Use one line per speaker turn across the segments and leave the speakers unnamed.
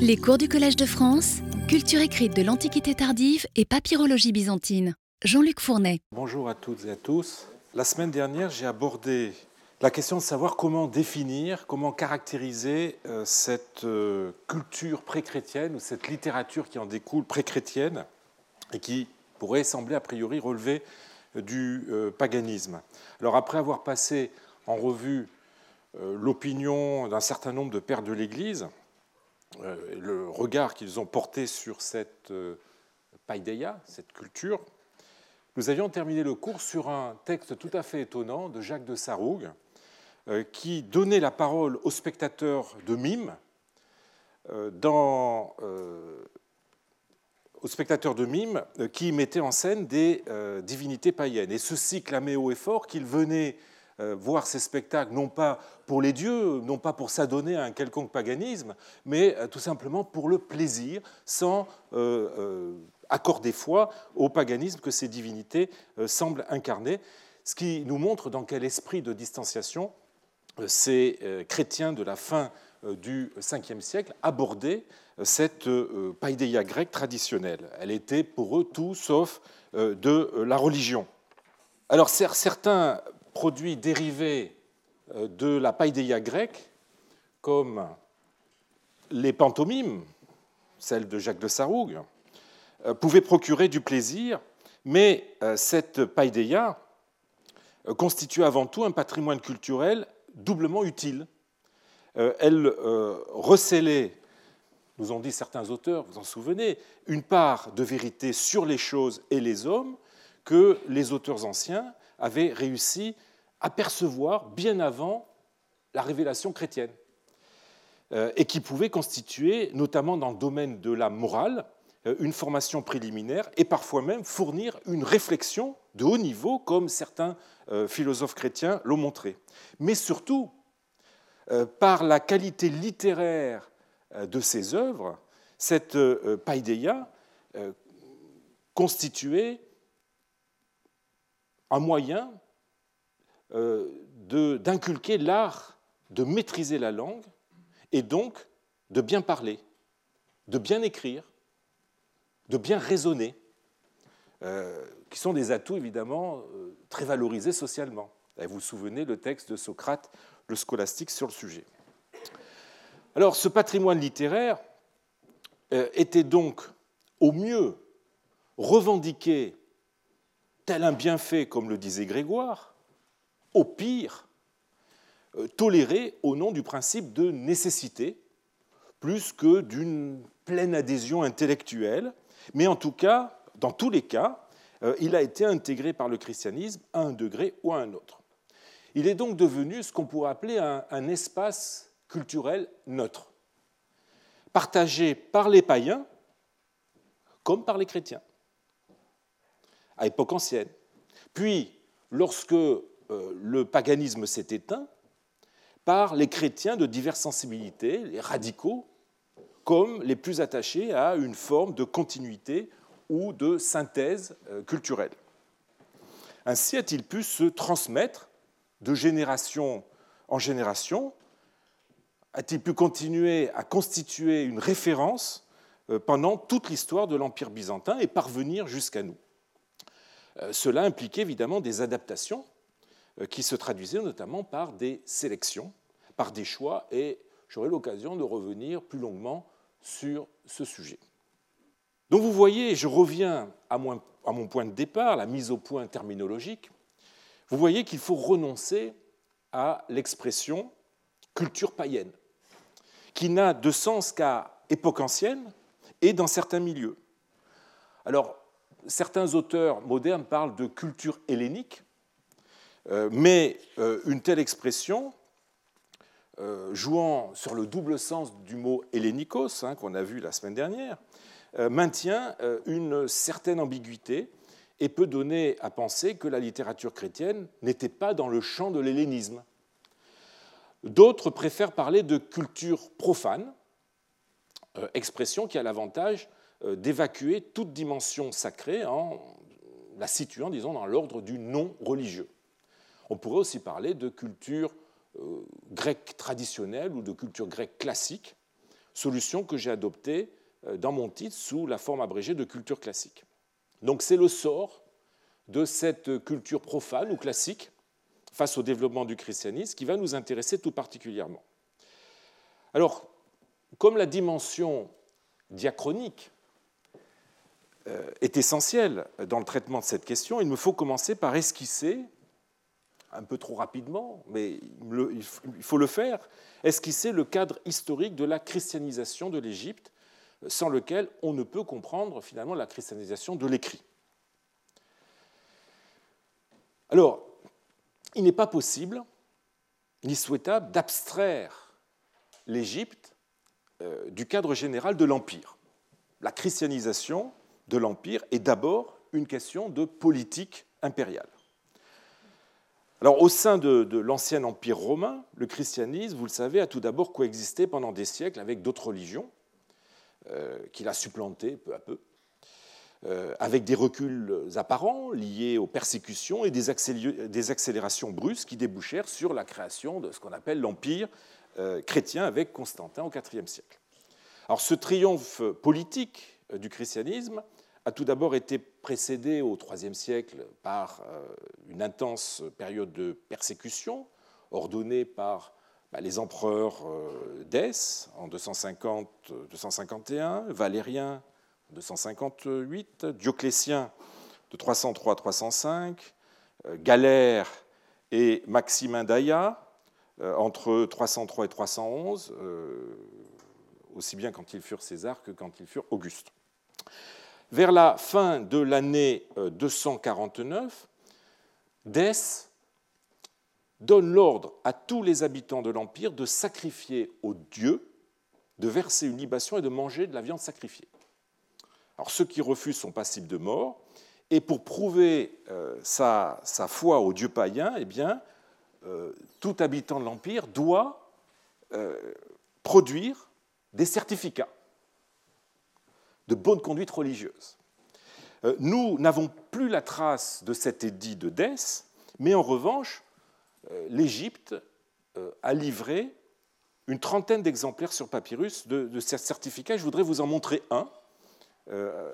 Les cours du Collège de France, culture écrite de l'Antiquité tardive et papyrologie byzantine. Jean-Luc Fournet.
Bonjour à toutes et à tous. La semaine dernière, j'ai abordé la question de savoir comment définir, comment caractériser euh, cette euh, culture pré-chrétienne ou cette littérature qui en découle pré-chrétienne et qui pourrait sembler a priori relever euh, du paganisme. Alors après avoir passé en revue l'opinion d'un certain nombre de pères de l'Église, le regard qu'ils ont porté sur cette païdéia, cette culture, nous avions terminé le cours sur un texte tout à fait étonnant de Jacques de Sarougue, euh, qui donnait la parole aux spectateurs de mime euh, dans, euh, aux spectateurs de mime qui mettaient en scène des divinités païennes. Et ceci clamait haut et fort qu'ils venaient voir ces spectacles non pas pour les dieux, non pas pour s'adonner à un quelconque paganisme, mais tout simplement pour le plaisir, sans accorder foi au paganisme que ces divinités semblent incarner, ce qui nous montre dans quel esprit de distanciation ces euh, chrétiens de la fin euh, du 5e siècle abordaient euh, cette païdéia grecque traditionnelle. Elle était pour eux tout sauf de la religion. Alors certains produits dérivés de la païdéia grecque, comme les pantomimes, celles de Jacques de Sarougue, pouvaient procurer du plaisir, mais cette païdéia constitue avant tout un patrimoine culturel doublement utile. Euh, elle euh, recélait, nous ont dit certains auteurs, vous en souvenez, une part de vérité sur les choses et les hommes que les auteurs anciens avaient réussi à percevoir bien avant la révélation chrétienne, euh, et qui pouvait constituer, notamment dans le domaine de la morale, une formation préliminaire et parfois même fournir une réflexion de haut niveau, comme certains philosophes chrétiens l'ont montré. Mais surtout euh, par la qualité littéraire euh, de ses œuvres, cette euh, païdéia constituait un moyen d'inculquer l'art de maîtriser la langue et donc de bien parler, de bien écrire, de bien raisonner, qui sont des atouts évidemment très valorisés socialement. Vous vous souvenez le texte de Socrate, le scolastique, sur le sujet. Alors, ce patrimoine littéraire euh, était donc au mieux revendiqué tel un bienfait, comme le disait Grégoire, au pire euh, toléré au nom du principe de nécessité, plus que d'une pleine adhésion intellectuelle, mais en tout cas, dans tous les cas, euh, il a été intégré par le christianisme à un degré ou à un autre. Il est donc devenu ce qu'on pourrait appeler un, espace culturel neutre, partagé par les païens comme par les chrétiens, à époque ancienne. Puis, lorsque euh, le paganisme s'est éteint, par les chrétiens de diverses sensibilités, les radicaux, comme les plus attachés à une forme de continuité ou de synthèse euh, culturelle. Ainsi a-t-il pu se transmettre de génération en génération A-t-il pu continuer à constituer une référence euh, pendant toute l'histoire de l'Empire byzantin et parvenir jusqu'à nous? Cela impliquait évidemment des adaptations euh, qui se traduisaient notamment par des sélections, par des choix, et j'aurai l'occasion de revenir plus longuement sur ce sujet. Donc vous voyez, je reviens à mon point de départ, la mise au point terminologique vous voyez qu'il faut renoncer à l'expression culture païenne, qui n'a de sens qu'à époque ancienne et dans certains milieux. Alors, certains auteurs modernes parlent de culture hellénique, euh, mais euh, une telle expression, euh, jouant sur le double sens du mot hellénikos, hein, qu'on a vu la semaine dernière, maintient une certaine ambiguïté et peut donner à penser que la littérature chrétienne n'était pas dans le champ de l'hellénisme. D'autres préfèrent parler de culture profane, expression qui a l'avantage d'évacuer toute dimension sacrée en la situant, disons, dans l'ordre du non religieux. On pourrait aussi parler de culture euh, grecque traditionnelle ou de culture grecque classique, solution que j'ai adoptée dans mon titre sous la forme abrégée de culture classique. Donc c'est le sort de cette culture profane ou classique face au développement du christianisme qui va nous intéresser tout particulièrement. Alors, comme la dimension diachronique euh, est essentielle dans le traitement de cette question, il me faut commencer par esquisser, un peu trop rapidement, mais il faut le faire, esquisser le cadre historique de la christianisation de l'Égypte, sans lequel on ne peut comprendre finalement la christianisation de l'écrit. Alors, il n'est pas possible ni souhaitable d'abstraire l'Égypte euh, du cadre général de l'Empire. La christianisation de l'Empire est d'abord une question de politique impériale. Alors, au sein de, l'ancien Empire romain, le christianisme, vous le savez, a tout d'abord coexisté pendant des siècles avec d'autres religions, euh, qu'il a supplantées peu à peu. Euh, avec des reculs apparents liés aux persécutions et des, accélérations brusques qui débouchèrent sur la création de ce qu'on appelle l'Empire euh, chrétien avec Constantin au IVe siècle. Alors ce triomphe politique du christianisme a tout d'abord été précédé au IIIe siècle par une intense période de persécution ordonnée par bah, les empereurs d'Es en 250-251, Valérien 258, Dioclétien de 303 à 305, euh, Galère et Maximin d'Aïa euh, entre 303 et 311, euh, aussi bien quand ils furent César que quand ils furent Auguste. Vers la fin de l'année 249, Dès donne l'ordre à tous les habitants de l'Empire de sacrifier aux dieux, de verser une libation et de manger de la viande sacrifiée. Alors ceux qui refusent sont passibles de mort, et pour prouver euh, sa, foi au dieu païen, eh euh, tout habitant de l'Empire doit euh, produire des certificats de bonne conduite religieuse. nous n'avons plus la trace de cet édit de Dès, mais en revanche, l'Égypte a livré une trentaine d'exemplaires sur papyrus de, ces certificats. Je voudrais vous en montrer un. Euh,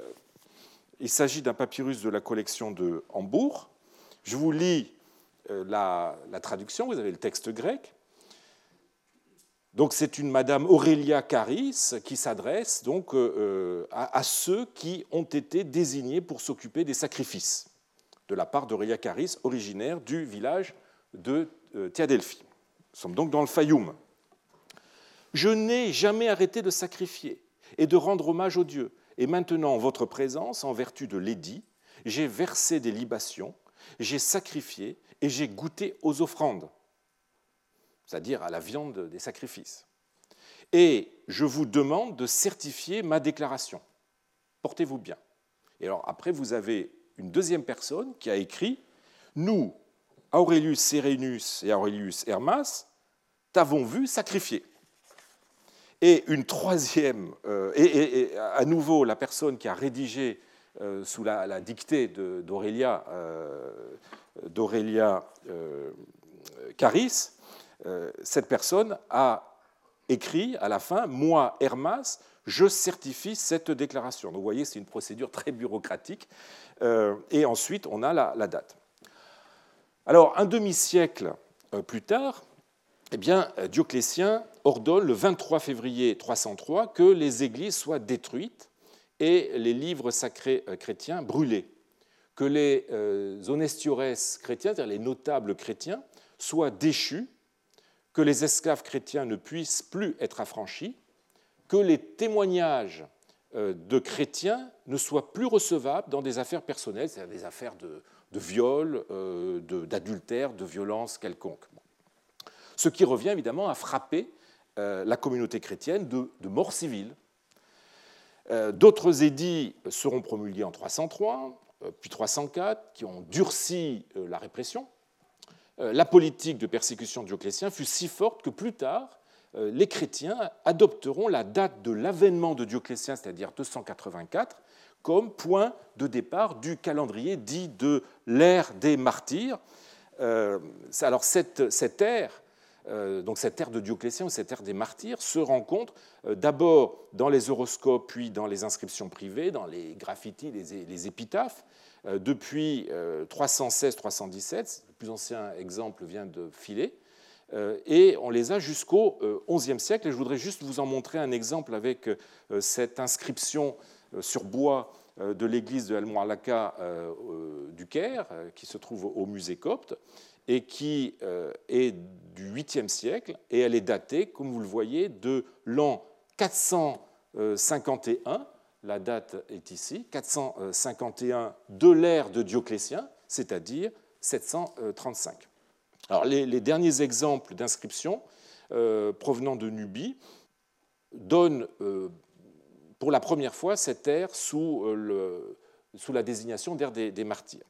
il s'agit d'un papyrus de la collection de Hambourg. Je vous lis euh, la, traduction, vous avez le texte grec. Donc c'est une Madame Aurélia Caris qui s'adresse donc euh, à, ceux qui ont été désignés pour s'occuper des sacrifices, de la part d'Aurélia Caris, originaire du village de Théadelphie. Nous sommes donc dans le Fayoum. Je n'ai jamais arrêté de sacrifier et de rendre hommage aux dieux. Et maintenant, en votre présence, en vertu de l'édit, j'ai versé des libations, j'ai sacrifié et j'ai goûté aux offrandes, c'est-à-dire à la viande des sacrifices. Et je vous demande de certifier ma déclaration. Portez-vous bien. Et alors après, vous avez une deuxième personne qui a écrit Nous, Aurelius Serenus et Aurelius Hermas, t'avons vu sacrifier. Et une troisième, euh, et, à nouveau la personne qui a rédigé euh, sous la, dictée d'Aurélia euh, Caris, cette personne a écrit à la fin Moi, Hermas, je certifie cette déclaration. Donc vous voyez, c'est une procédure très bureaucratique. et ensuite, on a la, date. Alors, un demi-siècle plus tard, eh bien, Dioclétien ordonne le 23 février 303 que les églises soient détruites et les livres sacrés euh, chrétiens brûlés, que les euh, honestiores chrétiens, c'est-à-dire les notables chrétiens, soient déchus, que les esclaves chrétiens ne puissent plus être affranchis, que les témoignages euh, de chrétiens ne soient plus recevables dans des affaires personnelles, c'est-à-dire des affaires de, viol, d'adultère, de, violence quelconque. Ce qui revient évidemment à frapper euh, la communauté chrétienne de, mort civile. Euh, d'autres édits seront promulgués en 303, euh, puis 304, qui ont durci la répression. La politique de persécution de Dioclétien fut si forte que plus tard, les chrétiens adopteront la date de l'avènement de Dioclétien, c'est-à-dire 284, comme point de départ du calendrier dit de l'ère des martyrs. Alors cette, cette ère donc cette ère de Dioclétien ou cette ère des martyrs, se rencontre d'abord dans les horoscopes, puis dans les inscriptions privées, dans les graffitis, les épitaphes. Depuis 316-317, le plus ancien exemple vient de Philée, et on les a jusqu'au XIe siècle. Et je voudrais juste vous en montrer un exemple avec cette inscription sur bois euh, de l'église de Al-Mu'allaka euh, du Caire, euh, qui se trouve au musée copte, et qui est du 8e siècle, et elle est datée, comme vous le voyez, de l'an 451, la date est ici, 451 de l'ère de Dioclétien, c'est-à-dire 735. Alors, les, derniers exemples d'inscriptions provenant de Nubie donnent pour la première fois cette ère sous, euh, la désignation d'ère des, martyrs.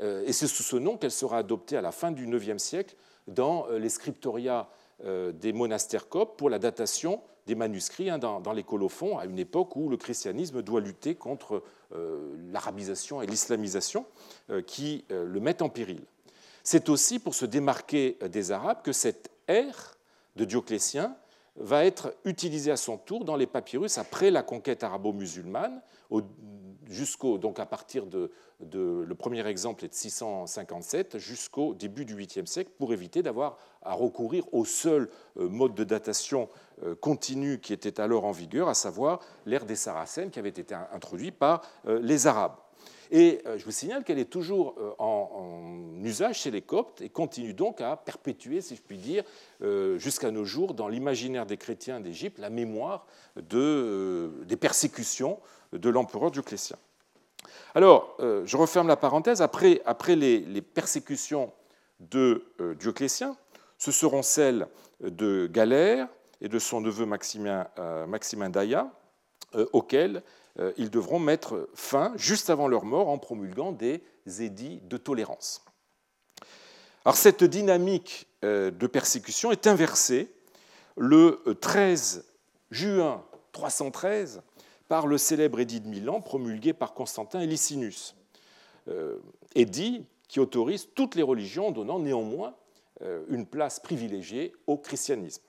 Euh, et c'est sous ce nom qu'elle sera adoptée à la fin du IXe siècle dans euh, les scriptoria des monastères coptes pour la datation des manuscrits hein, dans, les colophons, à une époque où le christianisme doit lutter contre l'arabisation et l'islamisation qui le mettent en péril. C'est aussi pour se démarquer des Arabes que cette ère de Dioclétien va être utilisé à son tour dans les papyrus après la conquête arabo-musulmane, jusqu'au donc à partir de, le premier exemple est de 657 jusqu'au début du 8e siècle pour éviter d'avoir à recourir au seul euh, mode de datation euh, continu qui était alors en vigueur, à savoir l'ère des Saracènes qui avait été introduit par euh, les Arabes. Et euh, je vous signale qu'elle est toujours euh, en, usage chez les Coptes et continue donc à perpétuer, si je puis dire, euh, jusqu'à nos jours, dans l'imaginaire des chrétiens d'Égypte, la mémoire des persécutions de l'empereur Dioclétien. Alors, je referme la parenthèse. Après, les, persécutions de Dioclétien, ce seront celles de Galère et de son neveu Maximin, Maximin Daïa, auxquelles ils devront mettre fin, juste avant leur mort, en promulguant des édits de tolérance. Alors cette dynamique euh, de persécution est inversée le 13 juin 313 par le célèbre édit de Milan promulgué par Constantin et Licinus. Euh, édit qui autorise toutes les religions, donnant néanmoins une place privilégiée au christianisme.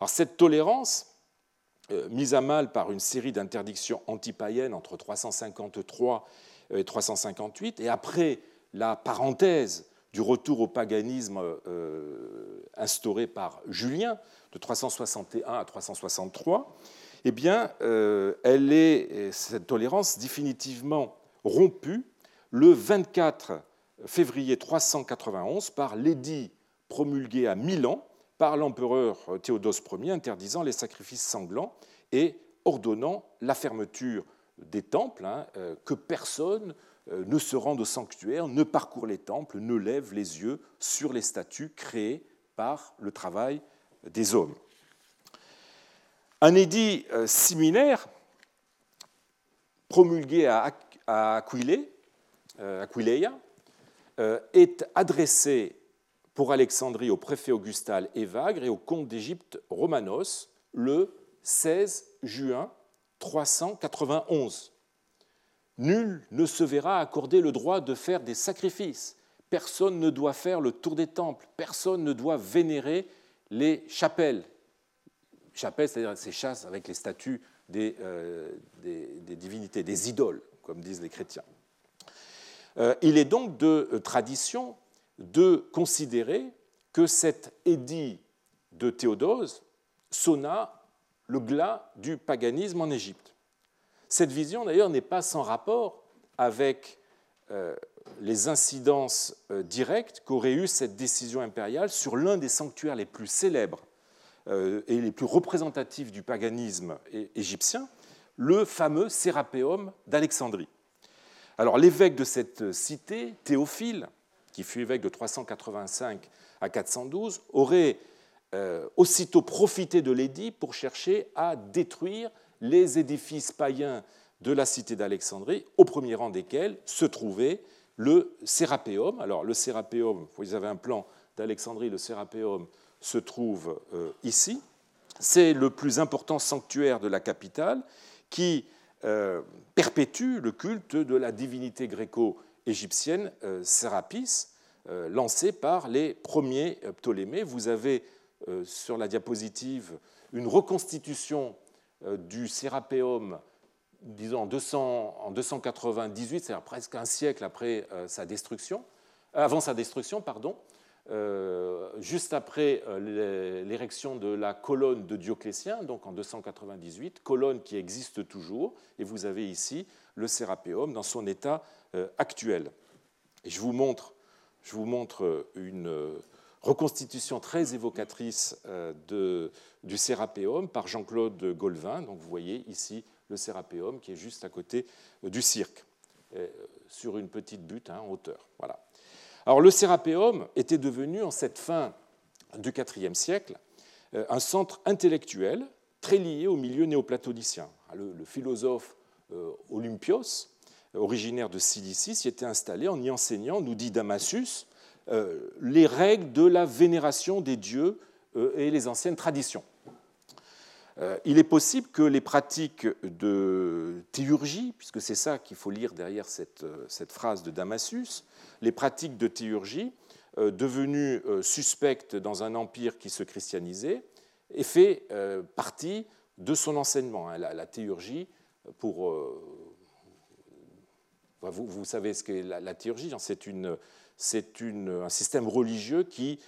Alors cette tolérance euh, mise à mal par une série d'interdictions antipaïennes entre 353 et 358, et après la parenthèse du retour au paganisme euh, instauré par Julien de 361 à 363, eh bien, euh, elle est, cette tolérance définitivement rompue le 24 février 391 par l'édit promulgué à Milan par l'empereur Théodose Ier interdisant les sacrifices sanglants et ordonnant la fermeture des temples, hein, euh, que personne euh, ne se rende au sanctuaire, ne parcourt les temples, ne lève les yeux sur les statues créées par le travail des hommes. Un édit euh, similaire, promulgué à Aquileia, est adressé pour Alexandrie au préfet Augustal Évagre et au comte d'Égypte Romanos le 16 juin 391. Nul ne se verra accorder le droit de faire des sacrifices. Personne ne doit faire le tour des temples. Personne ne doit vénérer les chapelles. Chapelles, c'est-à-dire ces chasses avec les statues des, euh, divinités, des idoles, comme disent les chrétiens. Euh, il est donc de euh, tradition de considérer que cet édit de Théodose sonna le glas du paganisme en Égypte. Cette vision, d'ailleurs, n'est pas sans rapport avec euh, les incidences euh, directes qu'aurait eu cette décision impériale sur l'un des sanctuaires les plus célèbres euh, et les plus représentatifs du paganisme égyptien, le fameux Sérapéum d'Alexandrie. Alors l'évêque de cette cité, Théophile, qui fut évêque de 385 à 412, aurait euh, aussitôt profité de l'édit pour chercher à détruire les édifices païens de la cité d'Alexandrie, au premier rang desquels se trouvait le Sérapéum. Alors le Sérapéum, vous avez un plan d'Alexandrie, le Sérapéum se trouve euh, ici. C'est le plus important sanctuaire de la capitale qui euh, perpétue le culte de la divinité gréco-égyptienne Sérapis, lancée par les premiers Ptolémées. Vous avez sur la diapositive une reconstitution du Sérapéum disons en, 200, en 298, c'est-à-dire presque un siècle après sa destruction, avant sa destruction, pardon, euh, juste après euh, l'érection de la colonne de Dioclétien, donc en 298, colonne qui existe toujours, et vous avez ici le Sérapéum dans son état euh, actuel. Et je vous montre, une reconstitution très évocatrice du Sérapéum par Jean-Claude Golvin. Donc vous voyez ici le Sérapéum qui est juste à côté du cirque, sur une petite butte hein, en hauteur. Voilà. Alors le Sérapéum était devenu, en cette fin du IVe siècle, euh, un centre intellectuel très lié au milieu néoplatonicien. Le, philosophe euh, Olympios, originaire de Cilicie, s'y était installé en y enseignant, nous dit Damasus, euh, les règles de la vénération des dieux et les anciennes traditions. Il est possible que les pratiques de théurgie, puisque c'est ça qu'il faut lire derrière cette phrase de Damasus, les pratiques de théurgie, euh, devenues euh, suspectes dans un empire qui se christianisait, aient fait euh, partie de son enseignement. Hein. La, théurgie, pour. Vous, savez ce qu'est la, théurgie, hein. c'est un système religieux qui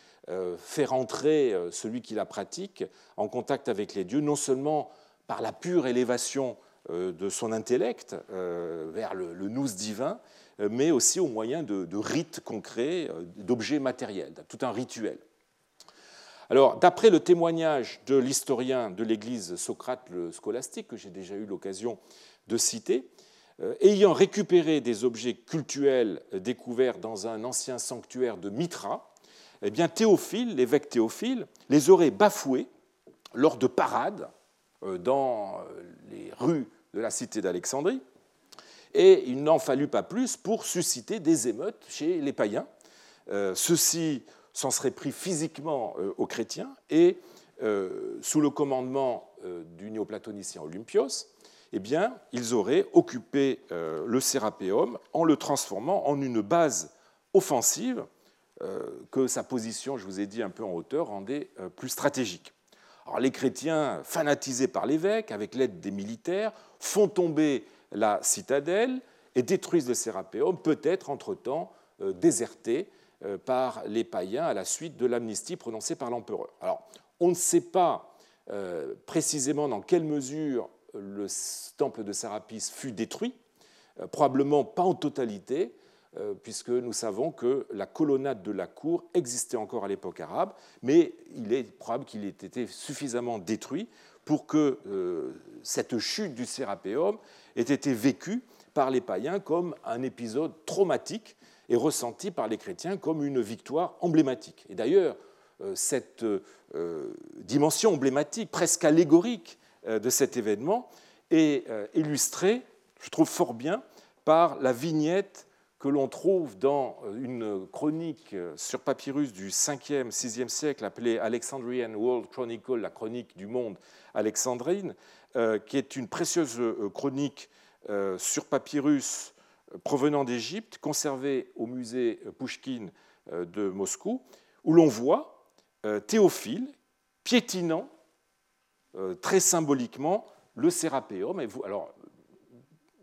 fait rentrer celui qui la pratique en contact avec les dieux, non seulement par la pure élévation de son intellect vers le, nous divin, euh, mais aussi au moyen de, rites concrets, euh, d'objets matériels, tout un rituel. Alors, d'après le témoignage de l'historien de l'Église Socrate le scolastique, que j'ai déjà eu l'occasion de citer, euh, ayant récupéré des objets cultuels découverts dans un ancien sanctuaire de Mitra, eh bien, Théophile, l'évêque Théophile, les aurait bafoués lors de parades dans les rues de la cité d'Alexandrie, et il n'en fallut pas plus pour susciter des émeutes chez les païens. Euh, ceux-ci s'en seraient pris physiquement euh, aux chrétiens et, euh, sous le commandement du néoplatonicien Olympios, eh ils auraient occupé le Sérapéum en le transformant en une base offensive que sa position, je vous ai dit un peu en hauteur, rendait plus stratégique. Alors, les chrétiens, fanatisés par l'évêque, avec l'aide des militaires, font tomber la citadelle et détruisent le Sérapéum, peut-être entre-temps euh, déserté euh, par les païens à la suite de l'amnistie prononcée par l'empereur. Alors, on ne sait pas euh, précisément dans quelle mesure le temple de Sérapis fut détruit, probablement pas en totalité, puisque nous savons que la colonnade de la cour existait encore à l'époque arabe, mais il est probable qu'il ait été suffisamment détruit pour que cette chute du Sérapéum ait été vécu par les païens comme un épisode traumatique et ressenti par les chrétiens comme une victoire emblématique. Et d'ailleurs, euh, cette euh, dimension emblématique, presque allégorique euh, de cet événement, est illustrée, je trouve fort bien, par la vignette que l'on trouve dans une chronique sur papyrus du 5e, 6e siècle appelée Alexandrian World Chronicle, la chronique du monde alexandrine, qui est une précieuse chronique euh, sur papyrus provenant d'Égypte, conservé au musée Pouchkine euh, de Moscou, où l'on voit euh, Théophile piétinant très symboliquement le sérapéum. Alors,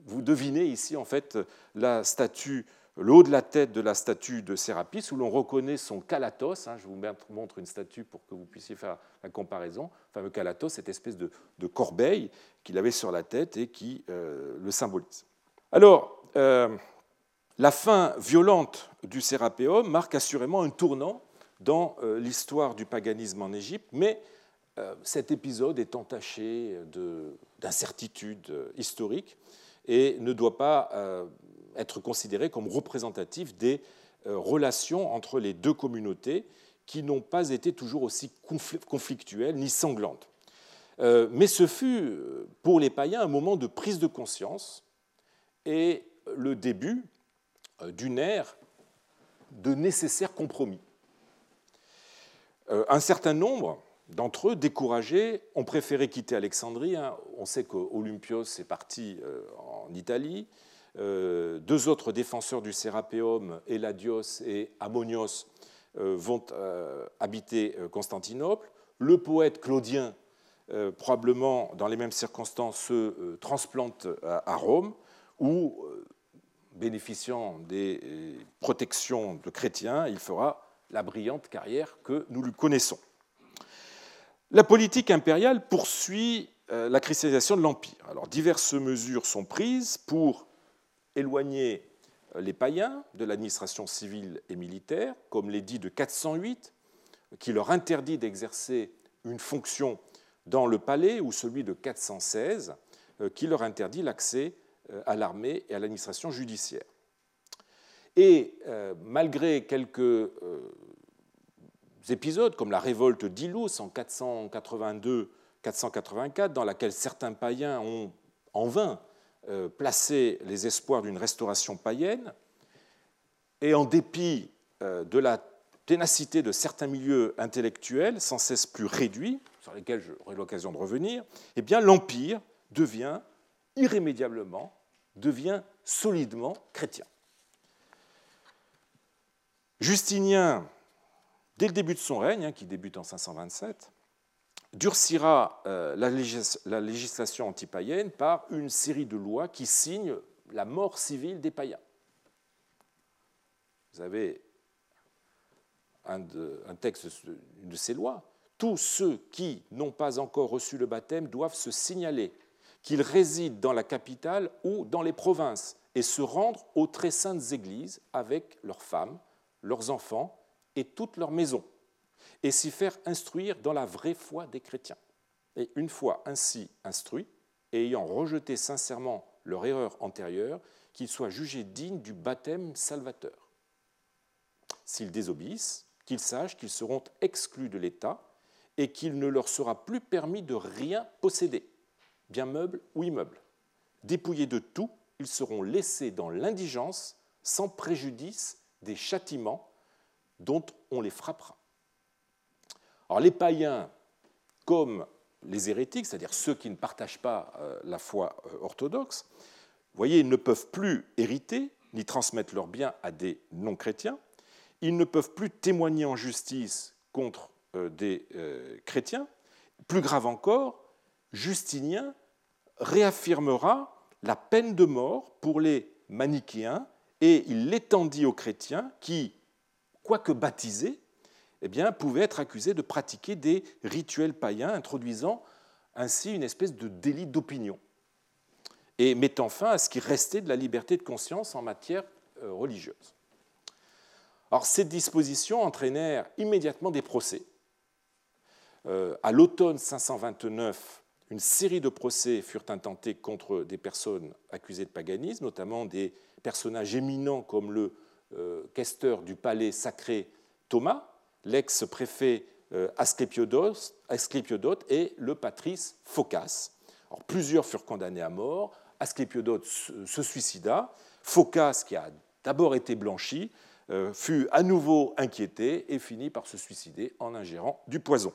vous devinez ici en fait la statue, le haut de la tête de la statue de Sérapis, où l'on reconnaît son calatos. Hein, je vous montre une statue pour que vous puissiez faire la comparaison. Le fameux calatos, cette espèce de, de corbeille qu'il avait sur la tête et qui euh, le symbolise. Alors, euh, la fin violente du Sérapéum marque assurément un tournant dans euh, l'histoire du paganisme en Égypte, mais cet épisode est entaché d'incertitudes historiques et ne doit pas être considéré comme représentatif des relations entre les deux communautés qui n'ont pas été toujours aussi conflictuelles ni sanglantes. Euh, mais ce fut euh, pour les païens un moment de prise de conscience et le début euh, d'une ère de nécessaires compromis. Un certain nombre d'entre eux, découragés, ont préféré quitter Alexandrie. Hein. On sait qu'Olympios est parti en Italie, deux autres défenseurs du Sérapéum, Eladios et Ammonios, vont habiter Constantinople. Le poète Claudien, probablement dans les mêmes circonstances, se transplante à Rome, où, bénéficiant des protections de chrétiens, il fera la brillante carrière que nous lui connaissons. La politique impériale poursuit euh, la christianisation de l'Empire. Alors, diverses mesures sont prises pour éloigner euh, les païens de l'administration civile et militaire, comme l'édit de 408, qui leur interdit d'exercer une fonction dans le palais, ou celui de 416, euh, qui leur interdit l'accès à l'armée et à l'administration judiciaire. Et malgré quelques épisodes, comme la révolte d'Ilus en 482-484, dans laquelle certains païens ont en vain euh, placé les espoirs d'une restauration païenne, et en dépit euh, de la ténacité de certains milieux intellectuels sans cesse plus réduits, sur lesquels j'aurai l'occasion de revenir, eh l'Empire devient irrémédiablement, devient solidement chrétien. Justinien dès le début de son règne, hein, qui débute en 527, durcira euh, la législation antipaïenne par une série de lois qui signent la mort civile des païens. Vous avez un, texte une de ces lois. Tous ceux qui n'ont pas encore reçu le baptême doivent se signaler qu'ils résident dans la capitale ou dans les provinces et se rendre aux très saintes églises avec leurs femmes, leurs enfants et toute leur maison, et s'y faire instruire dans la vraie foi des chrétiens. Et une fois ainsi instruits, et ayant rejeté sincèrement leur erreur antérieure, qu'ils soient jugés dignes du baptême salvateur. S'ils désobéissent, qu'ils sachent qu'ils seront exclus de l'État et qu'il ne leur sera plus permis de rien posséder, bien meuble ou immeuble. Dépouillés de tout, ils seront laissés dans l'indigence sans préjudice des châtiments dont on les frappera. Alors les païens, comme les hérétiques, c'est-à-dire ceux qui ne partagent pas euh, la foi euh, orthodoxe, vous voyez, ils ne peuvent plus hériter ni transmettre leurs biens à des non-chrétiens, ils ne peuvent plus témoigner en justice contre euh, des chrétiens. Plus grave encore, Justinien réaffirmera la peine de mort pour les manichéens et il l'étendit aux chrétiens qui, quoique baptisés, eh bien, pouvaient être accusés de pratiquer des rituels païens, introduisant ainsi une espèce de délit d'opinion et mettant fin à ce qui restait de la liberté de conscience en matière euh, religieuse. Alors, ces dispositions entraînèrent immédiatement des procès. Euh, à l'automne 529, une série de procès furent intentés contre des personnes accusées de paganisme, notamment des personnages éminents comme le questeur du palais sacré Thomas, l'ex-préfet euh, Asclépiodote et le patrice Phocas. plusieurs furent condamnés à mort. Asclépiodote se suicida. Phocas, qui a d'abord été blanchi, euh, fut à nouveau inquiété et finit par se suicider en ingérant du poison.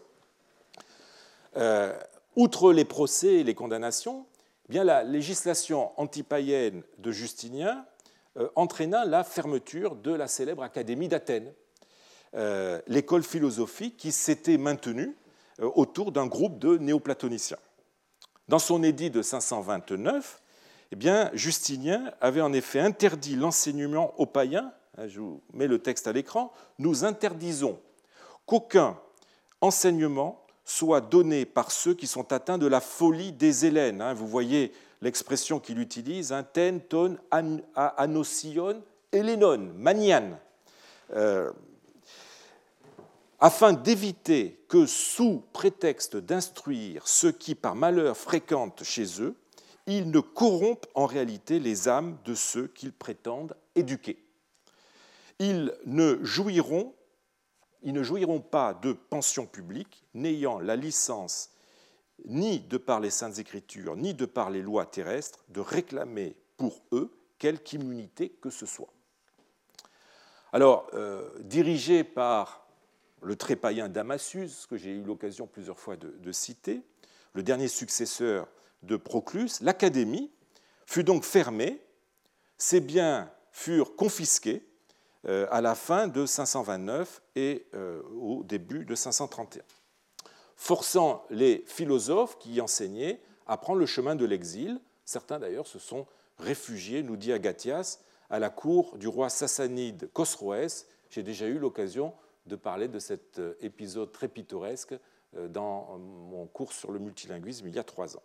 outre les procès et les condamnations, eh bien la législation antipaïenne de Justinien euh, entraîna la fermeture de la célèbre Académie d'Athènes, euh, l'école philosophique qui s'était maintenue euh, autour d'un groupe de néoplatoniciens. Dans son édit de 529, eh bien, Justinien avait en effet interdit l'enseignement aux païens. Hein, je vous mets le texte à l'écran. Nous interdisons qu'aucun enseignement soit donné par ceux qui sont atteints de la folie des Hélènes. Hein. Vous voyez l'expression qu'il utilise, un ten, ton, anosion, elenon, manian. Euh, afin d'éviter que, sous prétexte d'instruire ceux qui par malheur fréquentent chez eux, ils ne corrompent en réalité les âmes de ceux qu'ils prétendent éduquer. Ils ne jouiront, ils ne jouiront pas de pension publique, n'ayant la licence ni de par les saintes écritures, ni de par les lois terrestres, de réclamer pour eux quelque immunité que ce soit. Alors, euh, dirigé par le très païen Damasius, que j'ai eu l'occasion plusieurs fois de, citer, le dernier successeur de Proclus, l'Académie fut donc fermée Ces biens furent confisqués euh, à la fin de 529 et euh, au début de 531, forçant les philosophes qui y enseignaient à prendre le chemin de l'exil. Certains d'ailleurs se sont réfugiés, nous dit Agathias, à la cour du roi sassanide Khosroès. J'ai déjà eu l'occasion de parler de cet euh, épisode très pittoresque dans mon cours sur le multilinguisme il y a trois ans.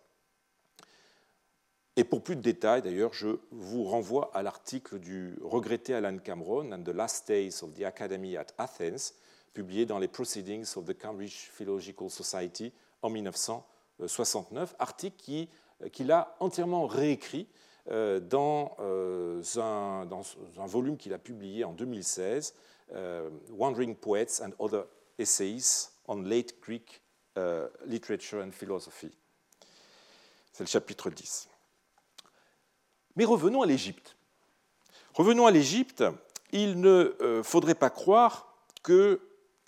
Et pour plus de détails, d'ailleurs, je vous renvoie à l'article du regretté Alan Cameron, and the Last Days of the Academy at Athens, publié dans les Proceedings of the Cambridge Philological Society en 1969, article euh, qu'il a entièrement réécrit euh, dans, euh, un, dans un, volume qu'il a publié en 2016, Wandering Poets and Other Essays on Late Greek Literature and Philosophy. C'est le chapitre 10. Mais revenons à l'Égypte. Revenons à l'Égypte. Il ne faudrait pas croire que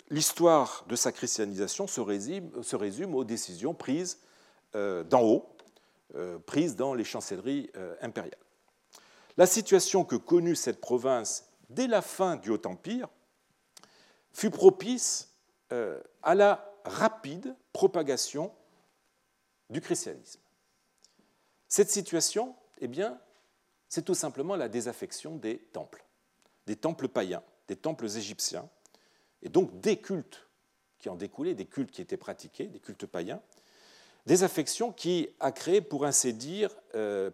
l'histoire de sa christianisation se résume, aux décisions prises euh, d'en haut, euh, prises dans les chancelleries impériales. La situation que connut cette province dès la fin du Haut-Empire fut propice à la rapide propagation du christianisme. Cette situation, eh bien, c'est tout simplement la désaffection des temples, des temples païens, des temples égyptiens, et donc des cultes qui en découlaient, des cultes qui étaient pratiqués, des cultes païens, désaffection qui a créé, pour ainsi dire, euh,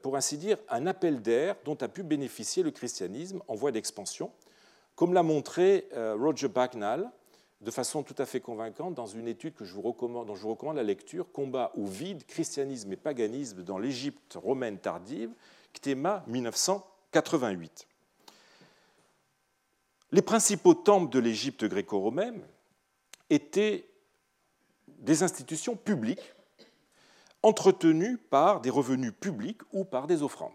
un appel d'air dont a pu bénéficier le christianisme en voie d'expansion, comme l'a montré euh, Roger Bagnall de façon tout à fait convaincante dans une étude que je recommande, dont je vous recommande la lecture, Combat ou vide, christianisme et paganisme dans l'Égypte romaine tardive, CTEMA 1988. Les principaux temples de l'Égypte gréco-romaine étaient des institutions publiques entretenues par des revenus publics ou par des offrandes.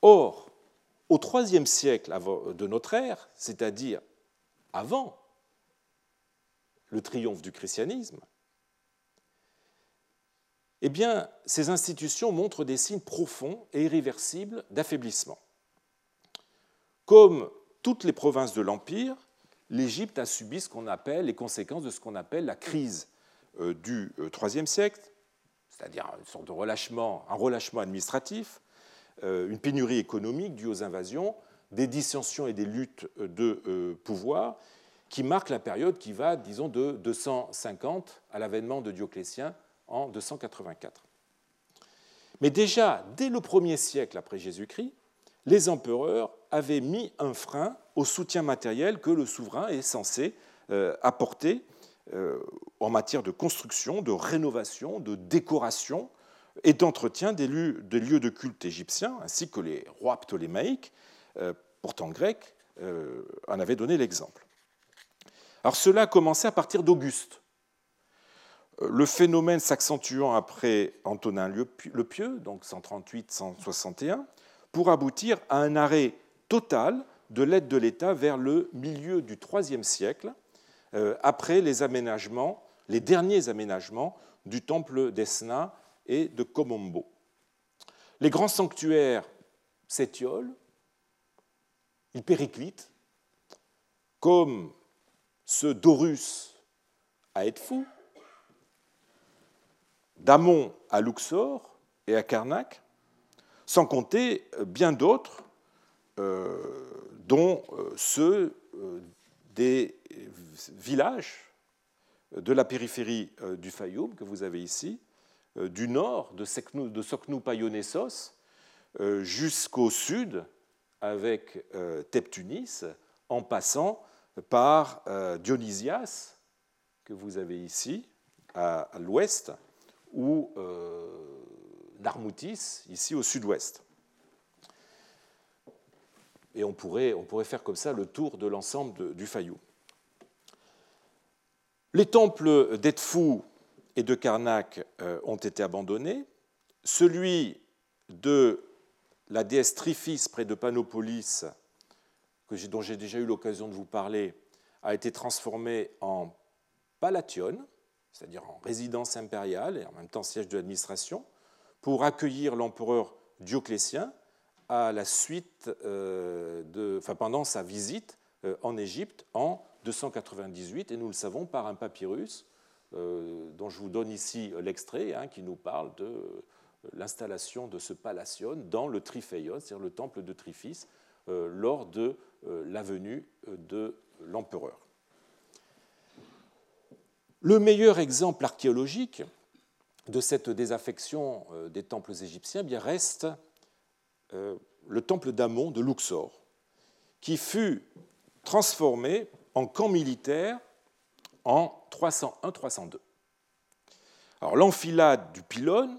Or, au IIIe siècle de notre ère, c'est-à-dire avant le triomphe du christianisme, eh bien, ces institutions montrent des signes profonds et irréversibles d'affaiblissement. Toutes les provinces de l'Empire, l'Égypte a subi ce qu'on appelle les conséquences de ce qu'on appelle la crise euh, du IIIe euh, siècle, c'est-à-dire une sorte de relâchement, un relâchement administratif, euh, une pénurie économique due aux invasions, des dissensions et des luttes de pouvoir qui marquent la période qui va, disons, de 250 à l'avènement de Dioclétien en 284. Mais déjà, dès le premier siècle après Jésus-Christ, les empereurs avaient mis un frein au soutien matériel que le souverain est censé euh, apporter euh, en matière de construction, de rénovation, de décoration et d'entretien des lieux, de culte égyptiens, ainsi que les rois ptolémaïques, euh, pourtant grecs, en avaient donné l'exemple. Alors cela a commencé à partir d'Auguste, le phénomène s'accentuant après Antonin le Pieux, donc 138-161, pour aboutir à un arrêt total de l'aide de l'État vers le milieu du IIIe siècle, euh, après les aménagements, les derniers aménagements du temple d'Esna et de Komombo. Les grands sanctuaires s'étiolent, ils périclitent, comme ce d'Horus à Edfou, d'Amon à Luxor et à Karnak, sans compter euh, bien d'autres, euh, dont euh, ceux des villages de la périphérie du Fayoum que vous avez ici, du nord de Soknou Payonessos jusqu'au sud avec Teptunis, en passant par Dionysias, que vous avez ici, à l'ouest, ou Narmoutis, ici au sud-ouest. Et on pourrait, on pourrait faire comme ça le tour de l'ensemble du Fayou. Les temples d'Edfou et de Karnak euh, ont été abandonnés. Celui de la déesse Trifis près de Panopolis, dont j'ai déjà eu l'occasion de vous parler, a été transformé en Palation, c'est-à-dire en résidence impériale et en même temps siège de l'administration, pour accueillir l'empereur Dioclétien à la suite de, enfin, pendant sa visite en Égypte en 298, et nous le savons par un papyrus dont je vous donne ici l'extrait, hein, qui nous parle de l'installation de ce palation dans le Triphéion, c'est-à-dire le temple de Triphis, lors de la venue de l'empereur. Le meilleur exemple archéologique de cette désaffection euh, des temples égyptiens eh bien, reste euh, le temple d'Amon de Luxor, qui fut transformé en camp militaire en 301-302. Alors l'enfilade du pylône,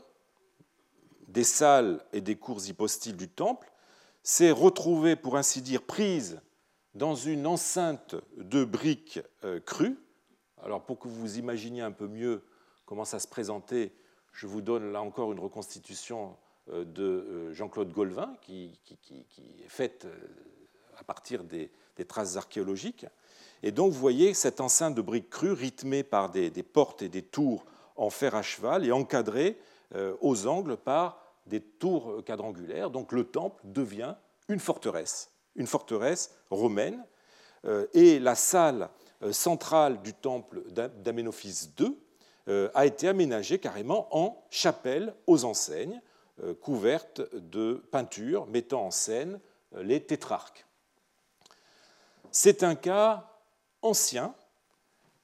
des salles et des cours hypostyles du temple s'est retrouvée, pour ainsi dire, prise dans une enceinte de briques euh, crues alors pour que vous imaginiez un peu mieux comment ça se présentait, je vous donne là encore une reconstitution euh, de euh, Jean-Claude Golvin qui, est faite euh, à partir des, traces archéologiques. Et donc vous voyez cette enceinte de briques crues rythmée par des, portes et des tours en fer à cheval et encadrée aux angles par des tours quadrangulaires. Donc le temple devient une forteresse, une forteresse romaine. Et la salle centrale du temple d'Aménophis II a été aménagée carrément en chapelle aux enseignes, euh, couverte de peintures mettant en scène les tétrarques. C'est un cas ancien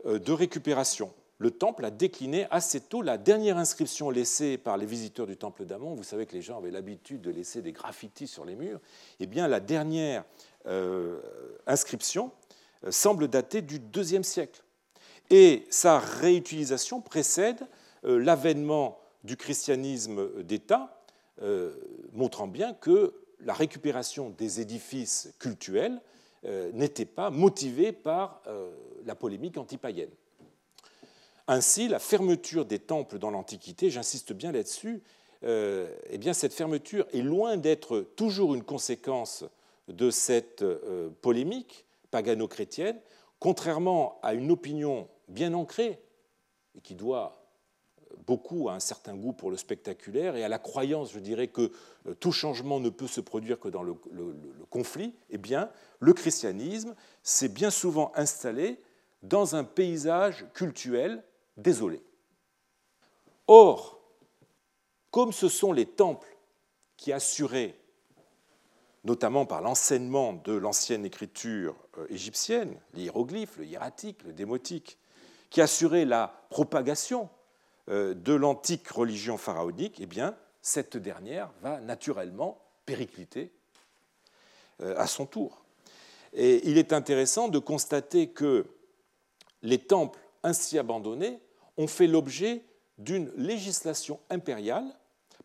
de récupération. Le temple a décliné assez tôt. La dernière inscription laissée par les visiteurs du temple d'Amon, vous savez que les gens avaient l'habitude de laisser des graffitis sur les murs, eh bien la dernière inscription semble dater du IIe siècle. Et sa réutilisation précède euh, l'avènement du christianisme d'État, euh, montrant bien que la récupération des édifices cultuels euh, n'était pas motivée par la polémique antipaïenne. Ainsi, la fermeture des temples dans l'Antiquité, j'insiste bien là-dessus, eh bien, cette fermeture est loin d'être toujours une conséquence de cette polémique, pagano-chrétienne, contrairement à une opinion bien ancrée, et qui doit beaucoup à un certain goût pour le spectaculaire et à la croyance, je dirais, que euh, tout changement ne peut se produire que dans le, conflit, eh bien, le christianisme s'est bien souvent installé dans un paysage cultuel désolé. Or, comme ce sont les temples qui assuraient notamment par l'enseignement de l'ancienne écriture euh, égyptienne, les hiéroglyphes, le hiératique, le démotique, qui assurait la propagation euh, de l'antique religion pharaonique, eh bien, cette dernière va naturellement péricliter euh, à son tour. Et il est intéressant de constater que les temples ainsi abandonnés ont fait l'objet d'une législation impériale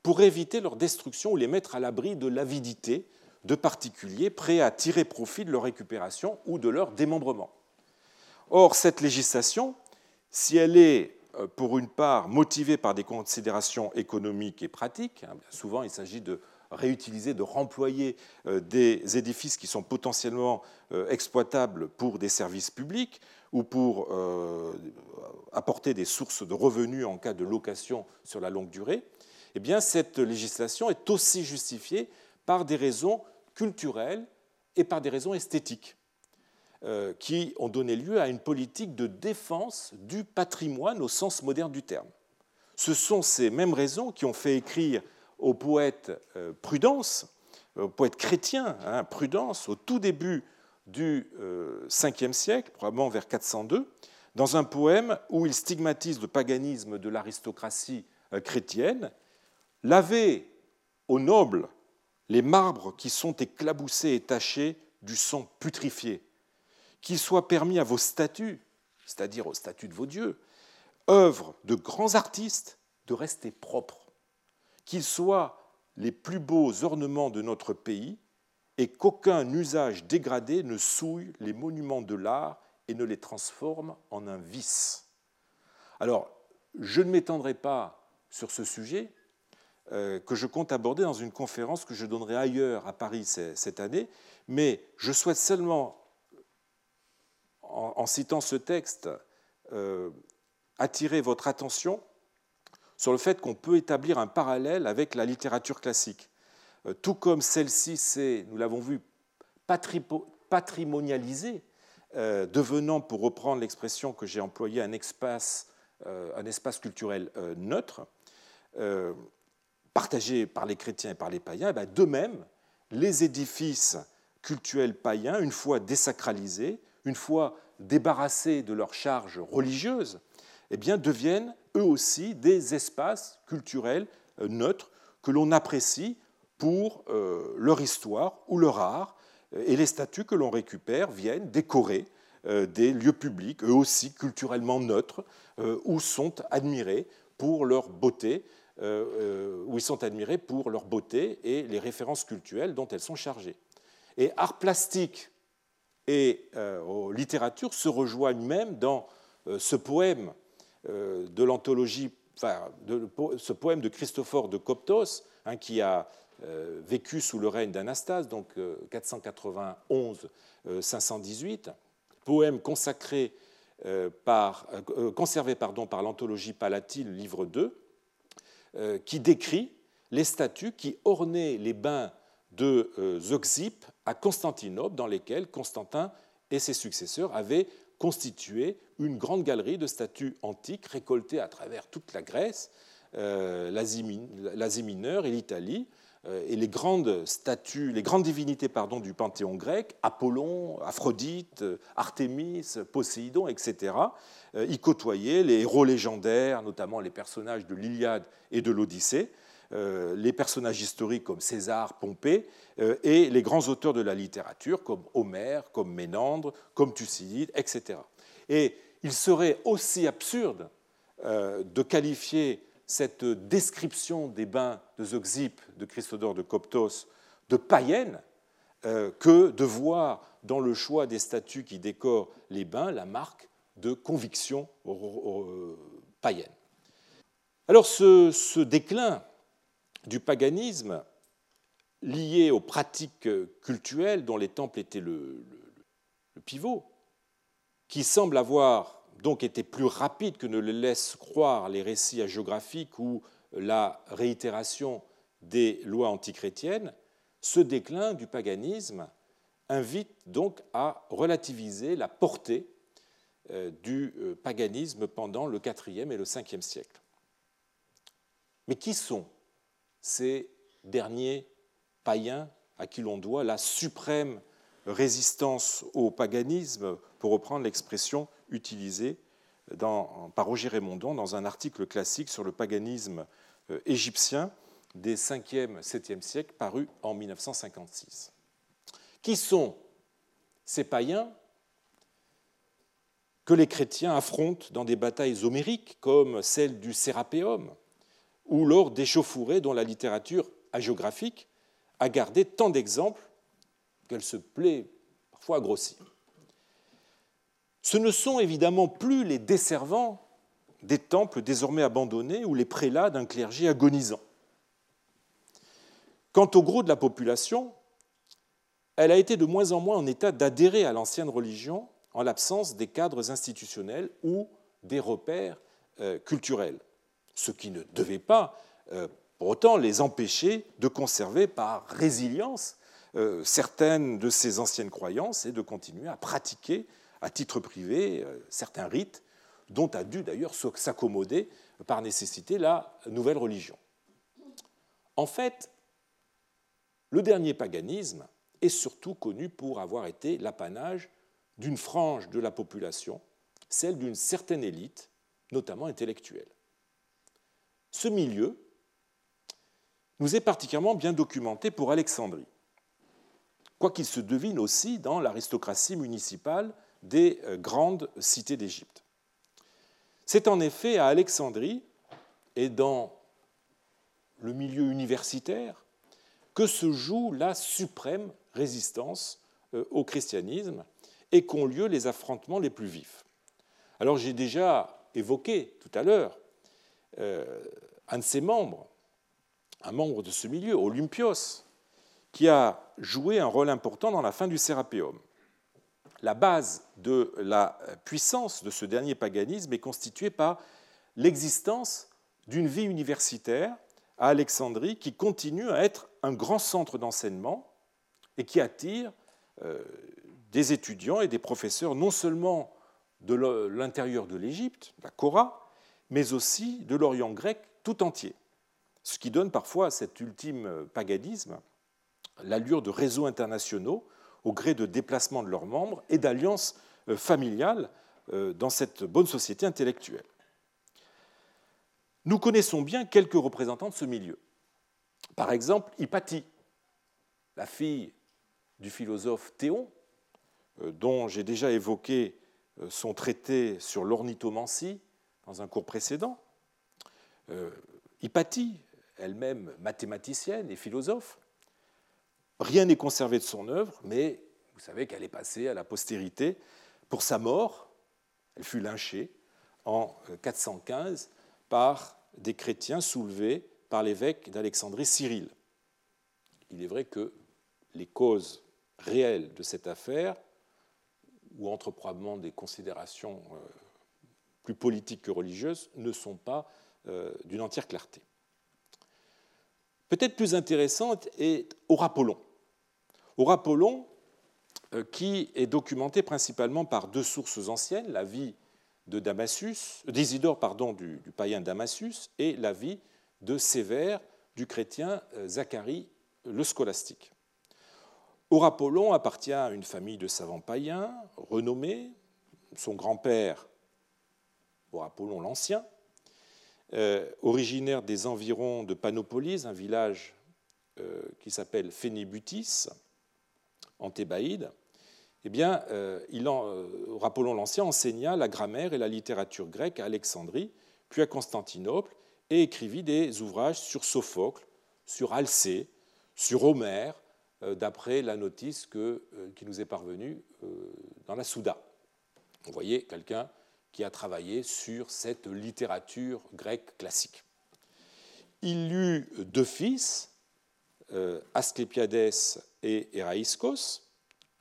pour éviter leur destruction ou les mettre à l'abri de l'avidité de particuliers prêts à tirer profit de leur récupération ou de leur démembrement. Or, cette législation, si elle est euh, pour une part motivée par des considérations économiques et pratiques, hein, souvent il s'agit de réutiliser, de remployer euh, des édifices qui sont potentiellement euh, exploitables pour des services publics ou pour apporter des sources de revenus en cas de location sur la longue durée, eh cette législation est aussi justifiée par des raisons culturelles et par des raisons esthétiques qui ont donné lieu à une politique de défense du patrimoine au sens moderne du terme. Ce sont ces mêmes raisons qui ont fait écrire au poète euh, Prudence, au poète chrétien hein, Prudence, au tout début du Ve siècle, probablement vers 402, dans un poème où il stigmatise le paganisme de l'aristocratie euh, chrétienne, laver aux nobles les marbres qui sont éclaboussés et tachés du sang putrifié, qu'il soit permis à vos statues, c'est-à-dire aux statues de vos dieux, œuvres de grands artistes, de rester propres, qu'ils soient les plus beaux ornements de notre pays et qu'aucun usage dégradé ne souille les monuments de l'art et ne les transforme en un vice. Alors, je ne m'étendrai pas sur ce sujet, euh, que je compte aborder dans une conférence que je donnerai ailleurs à Paris cette année, mais je souhaite seulement, en, citant ce texte, euh, attirer votre attention sur le fait qu'on peut établir un parallèle avec la littérature classique. tout comme celle-ci s'est, nous l'avons vu, patrimonialisée, devenant, pour reprendre l'expression que j'ai employée, un espace, un espace culturel neutre, partagé par les chrétiens et par les païens, eh ben, de même, les édifices cultuels païens, une fois désacralisés, une fois débarrassés de leur charge religieuse, eh bien, deviennent eux aussi des espaces culturels euh, neutres que l'on apprécie pour euh, leur histoire ou leur art, et les statues que l'on récupère viennent décorer euh, des lieux publics, eux aussi culturellement neutres, où sont admirés pour leur beauté, où ils sont admirés pour leur beauté et les références culturelles dont elles sont chargées. Et art plastique et littérature se rejoignent même dans ce poème euh, de l'anthologie, enfin, de, ce poème de Christophore de Coptos, hein, qui a euh, vécu sous le règne d'Anastase, donc 491-518, euh, poème consacré par, conservé pardon, par l'anthologie palatine, livre 2, qui décrit les statues qui ornaient les bains de Zeuxippe à Constantinople, dans lesquels Constantin et ses successeurs avaient constitué une grande galerie de statues antiques récoltées à travers toute la Grèce, euh, l'Asie mineure et l'Italie, euh, et les grandes statues, les grandes divinités pardon, du panthéon grec, Apollon, Aphrodite, Artémis, Poséidon, etc., euh, y côtoyaient les héros légendaires, notamment les personnages de l'Iliade et de l'Odyssée, les personnages historiques comme César, Pompée, et les grands auteurs de la littérature comme Homère, comme Ménandre, comme Thucydide, etc. Et il serait aussi absurde euh, de qualifier cette description des bains de Zeuxippe, de Christodore de Coptos, de païenne, euh, que de voir dans le choix des statues qui décorent les bains la marque de conviction païenne. Alors ce, déclin du paganisme lié aux pratiques cultuelles dont les temples étaient le pivot, qui semble avoir donc été plus rapide que ne le laissent croire les récits hagiographiques ou la réitération des lois antichrétiennes, ce déclin du paganisme invite donc à relativiser la portée euh, du euh, paganisme pendant le IVe et le Ve siècle. Mais qui sont ces derniers païens à qui l'on doit la suprême résistance au paganisme, pour reprendre l'expression utilisée par Roger Raymondon dans un article classique sur le paganisme euh, égyptien des 5e, 7e siècles, paru en 1956. Qui sont ces païens que les chrétiens affrontent dans des batailles homériques comme celle du Sérapéum ou lors d'échauffourées dont la littérature hagiographique a gardé tant d'exemples qu'elle se plaît parfois à grossir. Ce ne sont évidemment plus les desservants des temples désormais abandonnés ou les prélats d'un clergé agonisant. Quant au gros de la population, elle a été de moins en moins en état d'adhérer à l'ancienne religion en l'absence des cadres institutionnels ou des repères euh, culturels, ce qui ne devait pas euh, pour autant les empêcher de conserver par résilience euh, certaines de ces anciennes croyances et de continuer à pratiquer à titre privé euh, certains rites dont a dû d'ailleurs s'accommoder par nécessité la nouvelle religion. En fait, le dernier paganisme est surtout connu pour avoir été l'apanage d'une frange de la population, celle d'une certaine élite, notamment intellectuelle. Ce milieu nous est particulièrement bien documenté pour Alexandrie quoiqu'il se devine aussi dans l'aristocratie municipale des euh, grandes cités d'Égypte. C'est en effet à Alexandrie et dans le milieu universitaire que se joue la suprême résistance euh, au christianisme et qu'ont lieu les affrontements les plus vifs. Alors j'ai déjà évoqué tout à l'heure un de ses membres, un membre de ce milieu, Olympios, qui a joué un rôle important dans la fin du Sérapéum. La base de la puissance de ce dernier paganisme est constituée par l'existence d'une vie universitaire à Alexandrie qui continue à être un grand centre d'enseignement et qui attire euh, des étudiants et des professeurs non seulement de l'intérieur de l'Égypte, la Cora, mais aussi de l'Orient grec tout entier. Ce qui donne parfois à cet ultime paganisme l'allure de réseaux internationaux au gré de déplacements de leurs membres et d'alliances euh, familiales euh, dans cette bonne société intellectuelle. Nous connaissons bien quelques représentants de ce milieu. Par exemple, Hypatie, la fille du philosophe Théon, euh, dont j'ai déjà évoqué son traité sur l'ornithomancie dans un cours précédent. Hypatie, elle-même mathématicienne et philosophe, Rien n'est conservé de son œuvre, mais vous savez qu'elle est passée à la postérité. Pour sa mort, elle fut lynchée en 415 par des chrétiens soulevés par l'évêque d'Alexandrie, Cyril. Il est vrai que les causes réelles de cette affaire, ou entre probablement des considérations euh, plus politiques que religieuses, ne sont pas euh, d'une entière clarté. Peut-être plus intéressante est Aurapollon. Aurapollon, euh, qui est documenté principalement par deux sources anciennes, la vie de Damasus, d'Isidore du, païen Damasus et la vie de Sévère du chrétien euh, Zacharie le scolastique. Aurapollon appartient à une famille de savants païens renommés. Son grand-père, Aurapollon l'Ancien, euh, originaire des environs de Panopolis, un village qui s'appelle Phénébutis, en Thébaïde, eh bien, euh, il en, euh, l'Ancien enseigna la grammaire et la littérature grecque à Alexandrie, puis à Constantinople, et écrivit des ouvrages sur Sophocle, sur Alcée, sur Homère, euh, d'après la notice qui nous est parvenue dans la Souda. Vous voyez quelqu'un qui a travaillé sur cette littérature grecque classique. Il eut deux fils, Asclépiades et Héraïskos,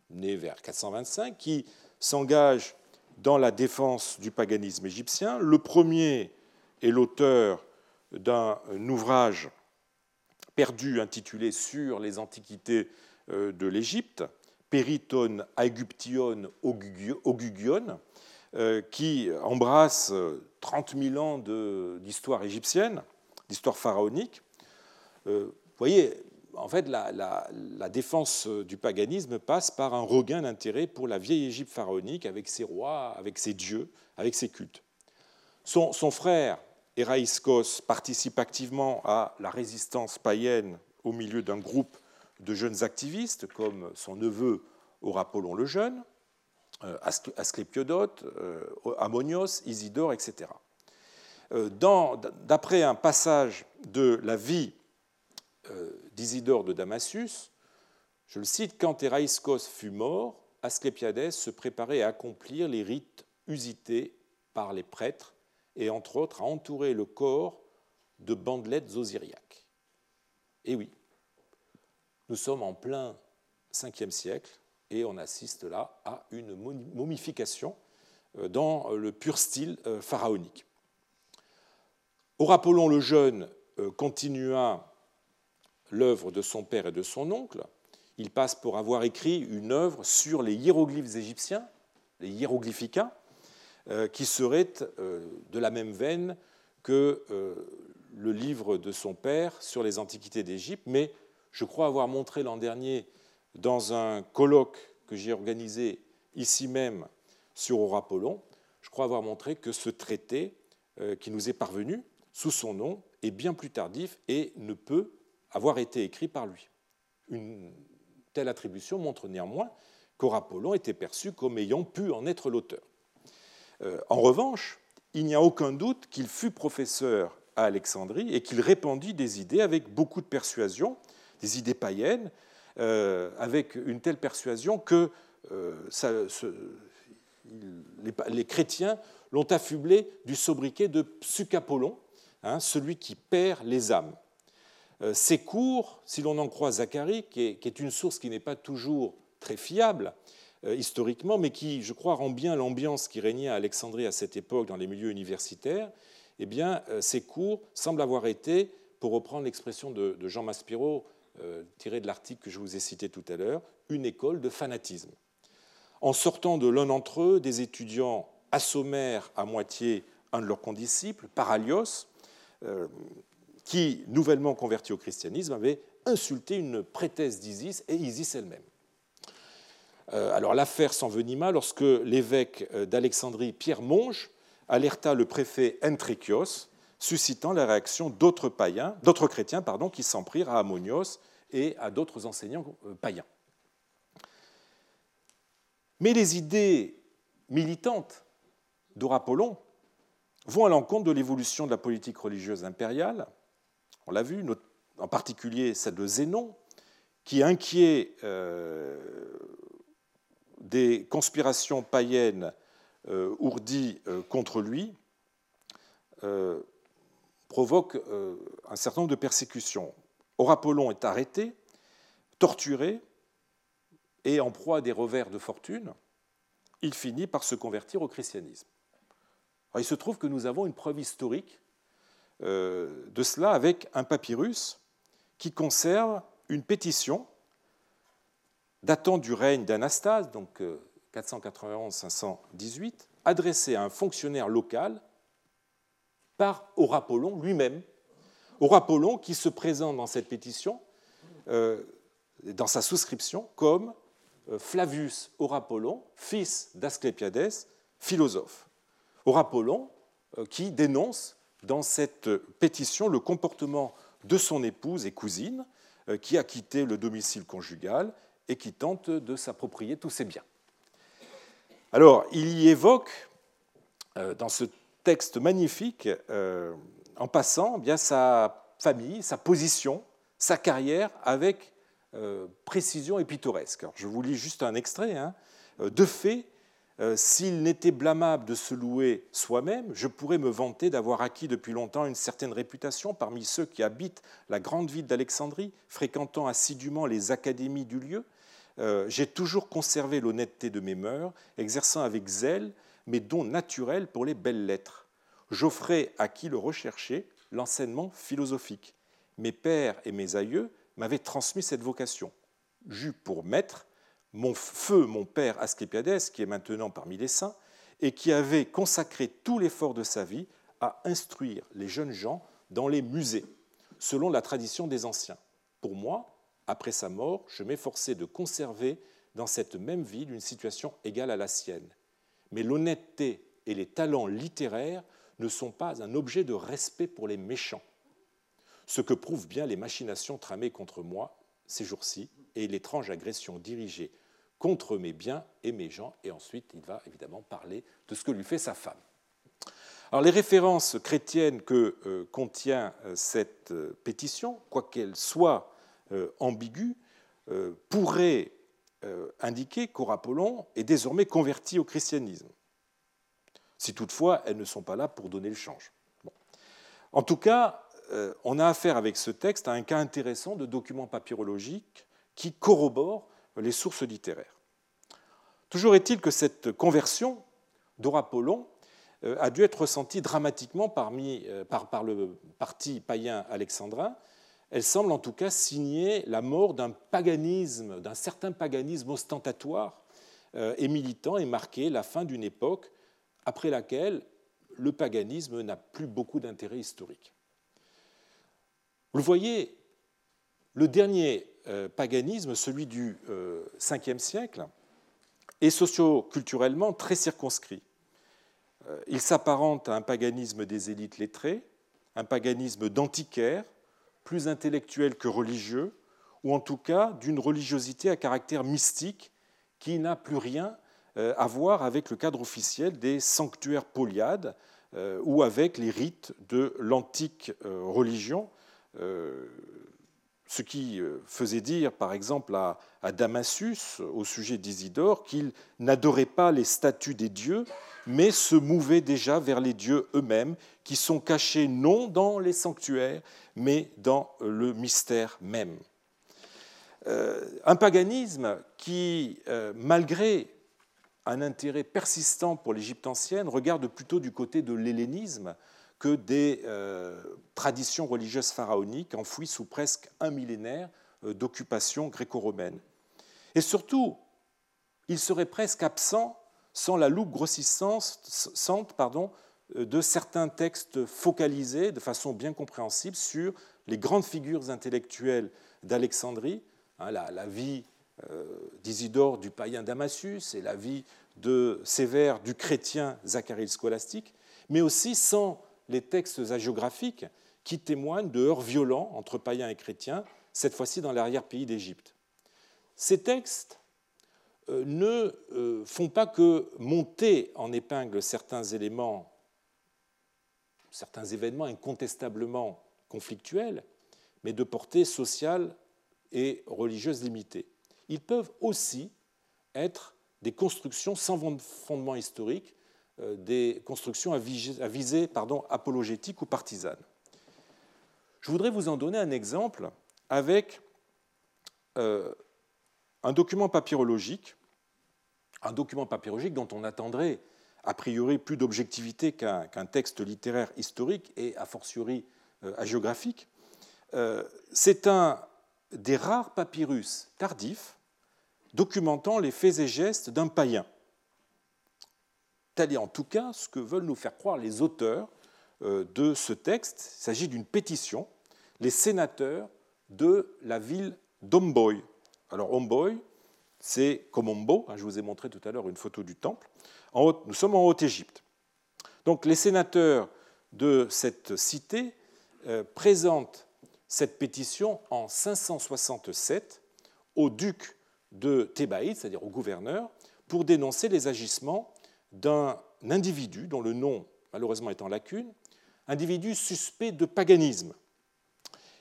né vers 425, qui s'engagent dans la défense du paganisme égyptien. Le premier est l'auteur d'un ouvrage perdu intitulé Sur les antiquités euh, de l'Égypte, Periton Aegyption Ogugion, euh, qui embrasse 30 000 ans d'histoire égyptienne, d'histoire pharaonique. Euh, vous voyez, en fait, la, défense du paganisme passe par un regain d'intérêt pour la vieille Égypte pharaonique avec ses rois, avec ses dieux, avec ses cultes. Son, frère, Héraïskos, participe activement à la résistance païenne au milieu d'un groupe de jeunes activistes, comme son neveu Aurapollon le Jeune, euh, Asclépiodote, euh, Ammonios, Isidore, etc. Euh, d'après un passage de la vie d'Isidore de Damasus, je le cite, quand Héraïskos fut mort, Asclépiades se préparait à accomplir les rites usités par les prêtres et entre autres à entourer le corps de bandelettes osiriaques. Et oui, nous sommes en plein 5e siècle et on assiste là à une momification euh, dans le pur style euh, pharaonique. Aurapollon le Jeune euh, continua l'œuvre de son père et de son oncle. Il passe pour avoir écrit une œuvre sur les hiéroglyphes égyptiens, les hiéroglyphica, euh, qui serait euh, de la même veine que euh, le livre de son père sur les antiquités d'Égypte, mais je crois avoir montré l'an dernier dans un colloque que j'ai organisé ici même sur Aurapollon, je crois avoir montré que ce traité qui nous est parvenu sous son nom est bien plus tardif et ne peut avoir été écrit par lui. Une telle attribution montre néanmoins qu'Aurapollon était perçu comme ayant pu en être l'auteur. Euh, en revanche, il n'y a aucun doute qu'il fut professeur à Alexandrie et qu'il répandit des idées avec beaucoup de persuasion, des idées païennes, euh, avec une telle persuasion que euh, les, chrétiens l'ont affublé du sobriquet de Psucapollon, hein, celui qui perd les âmes. Euh, ces cours, si l'on en croit Zacharie, qui est, une source qui n'est pas toujours très fiable euh, historiquement, mais qui, je crois, rend bien l'ambiance qui régnait à Alexandrie à cette époque dans les milieux universitaires, eh bien, euh, ces cours semblent avoir été, pour reprendre l'expression de, Jean Maspiro tiré de l'article que je vous ai cité tout à l'heure, une école de fanatisme. En sortant de l'un d'entre eux, des étudiants assommèrent à moitié un de leurs condisciples, Paralios, qui, nouvellement converti au christianisme, avait insulté une prêtresse d'Isis et Isis elle-même. Euh, alors l'affaire s'envenima lorsque l'évêque euh, d'Alexandrie, Pierre Monge, alerta le préfet Entrikios, suscitant la réaction d'autres païens, d'autres chrétiens pardon, qui s'en prirent à Ammonios et à d'autres enseignants euh, païens. Mais les idées militantes d'Orapollon vont à l'encontre de l'évolution de la politique religieuse impériale on l'a vu, en particulier celle de Zénon, qui, inquiet euh, des conspirations païennes euh, ourdies contre lui, provoque un certain nombre de persécutions. Aurapollon est arrêté, torturé, et en proie à des revers de fortune, il finit par se convertir au christianisme. il se trouve que nous avons une preuve historique euh, de cela avec un papyrus qui conserve une pétition datant du règne d'Anastase, donc 491-518, euh, adressée à un fonctionnaire local par Aurapollon lui-même. Aurapollon qui se présente dans cette pétition, euh, dans sa souscription, comme Flavius Aurapollon, fils d'Asclépiades, philosophe. Aurapollon qui dénonce dans cette pétition le comportement de son épouse et cousine, euh, qui a quitté le domicile conjugal et qui tente de s'approprier tous ses biens. Alors, il y évoque, euh, dans ce texte magnifique, euh, en passant bien sa famille, sa position, sa carrière avec précision et pittoresque. je vous lis juste un extrait. Hein. De fait, euh, s'il n'était blâmable de se louer soi-même, je pourrais me vanter d'avoir acquis depuis longtemps une certaine réputation parmi ceux qui habitent la grande ville d'Alexandrie, fréquentant assidûment les académies du lieu. Euh, j'ai toujours conservé l'honnêteté de mes mœurs, exerçant avec zèle mes dons naturels pour les belles lettres. J'offrais à qui le recherchait l'enseignement philosophique. Mes pères et mes aïeux m'avaient transmis cette vocation. J'eus pour maître mon feu, mon père Asclépiades, qui est maintenant parmi les saints, et qui avait consacré tout l'effort de sa vie à instruire les jeunes gens dans les musées, selon la tradition des anciens. Pour moi, après sa mort, je m'efforçais de conserver dans cette même ville une situation égale à la sienne. Mais l'honnêteté et les talents littéraires ne sont pas un objet de respect pour les méchants, ce que prouvent bien les machinations tramées contre moi ces jours-ci et l'étrange agression dirigée contre mes biens et mes gens. Et ensuite, il va évidemment parler de ce que lui fait sa femme. Alors, les références chrétiennes que euh, contient euh, cette euh, pétition, quoiqu'elles soient ambiguës, pourraient indiquer qu'Orapollon est désormais converti au christianisme, si toutefois elles ne sont pas là pour donner le change. En tout cas, on a affaire avec ce texte à un cas intéressant de document papyrologique qui corrobore les sources littéraires. Toujours est-il que cette conversion d'Orapollon euh, a dû être ressentie dramatiquement euh, par, le parti païen alexandrin. Elle semble en tout cas signer la mort d'un paganisme, d'un certain paganisme ostentatoire euh, et militant et marquer la fin d'une époque après laquelle le paganisme n'a plus beaucoup d'intérêt historique. Vous le voyez, le dernier paganisme, celui du 5e siècle, et socio-culturellement très circonscrit. Euh, il s'apparente à un paganisme des élites lettrées, un paganisme d'antiquaire, plus intellectuel que religieux, ou en tout cas d'une religiosité à caractère mystique qui n'a plus rien euh, à voir avec le cadre officiel des sanctuaires poliades euh, ou avec les rites de l'antique religion ce qui euh, faisait dire, par exemple, à, Damasus, au sujet d'Isidore, qu'il n'adorait pas les statues des dieux, mais se mouvait déjà vers les dieux eux-mêmes, qui sont cachés non dans les sanctuaires, mais dans le mystère même. Euh, un paganisme qui, euh, malgré un intérêt persistant pour l'Égypte ancienne, regarde plutôt du côté de l'hellénisme, que des euh, traditions religieuses pharaoniques enfouies sous presque un millénaire d'occupation gréco-romaine. Et surtout, il serait presque absent sans la loupe grossissante pardon, de certains textes focalisés de façon bien compréhensible sur les grandes figures intellectuelles d'Alexandrie, hein, la, vie euh, d'Isidore du païen Damasus et la vie de Sévère du chrétien Zacharie le scolastique, mais aussi sans les textes hagiographiques qui témoignent de heurts violents entre païens et chrétiens, cette fois-ci dans l'arrière-pays d'Égypte. Ces textes euh, ne euh, font pas que monter en épingle certains éléments, certains événements incontestablement conflictuels, mais de portée sociale et religieuse limitée. Ils peuvent aussi être des constructions sans fondement historique, euh, des constructions à visée pardon, apologétique ou partisane. Je voudrais vous en donner un exemple avec un document papyrologique, un document papyrologique dont on attendrait a priori plus d'objectivité qu'un texte littéraire historique et a fortiori euh, hagiographique. Euh, c'est un des rares papyrus tardifs documentant les faits et gestes d'un païen. Tel est en tout cas ce que veulent nous faire croire les auteurs euh, de ce texte. Il s'agit d'une pétition, les sénateurs de la ville d'Omboy, alors Omboy, c'est comme Ombo, hein, je vous ai montré tout à l'heure une photo du temple. nous sommes en Haute-Égypte. Donc les sénateurs de cette cité euh, présentent cette pétition en 567 au duc de Thébaïde, c'est-à-dire au gouverneur, pour dénoncer les agissements d'un individu dont le nom malheureusement est en lacune, individu suspect de paganisme.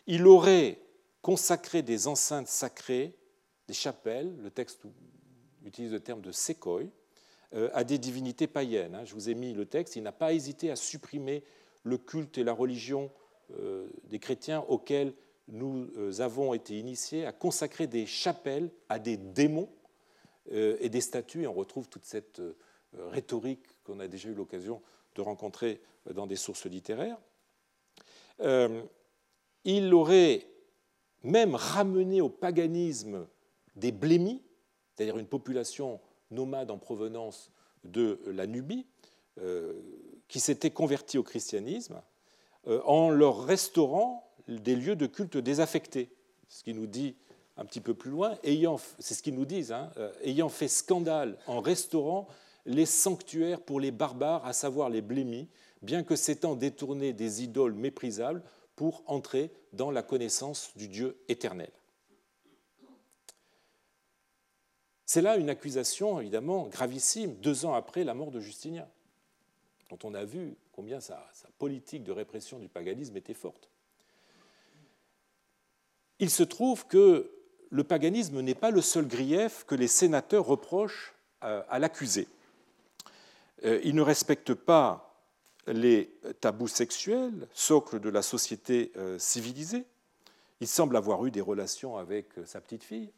Il aurait consacré des enceintes sacrées des chapelles, le texte utilise le terme de sékoi, euh, à des divinités païennes. Hein. Je vous ai mis le texte, il n'a pas hésité à supprimer le culte et la religion euh, des chrétiens auxquels nous euh, avons été initiés, à consacrer des chapelles à des démons et des statues. Et on retrouve toute cette rhétorique qu'on a déjà eu l'occasion de rencontrer dans des sources littéraires. Il aurait même ramené au paganisme des blémis, c'est-à-dire une population nomade en provenance de la Nubie, euh, qui s'était convertie au christianisme, euh, en leur restaurant des lieux de culte désaffectés. Ce qui nous dit un petit peu plus loin, c'est ce qu'ils nous disent, hein, euh, ayant fait scandale en restaurant les sanctuaires pour les barbares, à savoir les blémis, bien que s'étant détournés des idoles méprisables pour entrer dans la connaissance du Dieu éternel. C'est là une accusation évidemment gravissime, deux ans après la mort de Justinien, dont on a vu combien sa, politique de répression du paganisme était forte. Il se trouve que le paganisme n'est pas le seul grief que les sénateurs reprochent euh, à l'accusé. Euh, il ne respecte pas les tabous sexuels, socle de la société euh, civilisée. Il semble avoir eu des relations avec sa petite fille.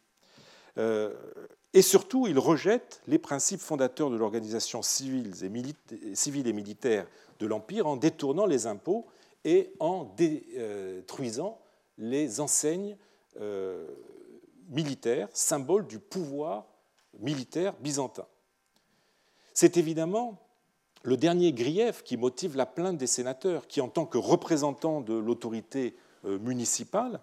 Et surtout, il rejette les principes fondateurs de l'organisation civile et, militaire de l'Empire en détournant les impôts et en détruisant les enseignes euh, militaires, symboles du pouvoir militaire byzantin. C'est évidemment le dernier grief qui motive la plainte des sénateurs, qui, en tant que représentants de l'autorité euh, municipale,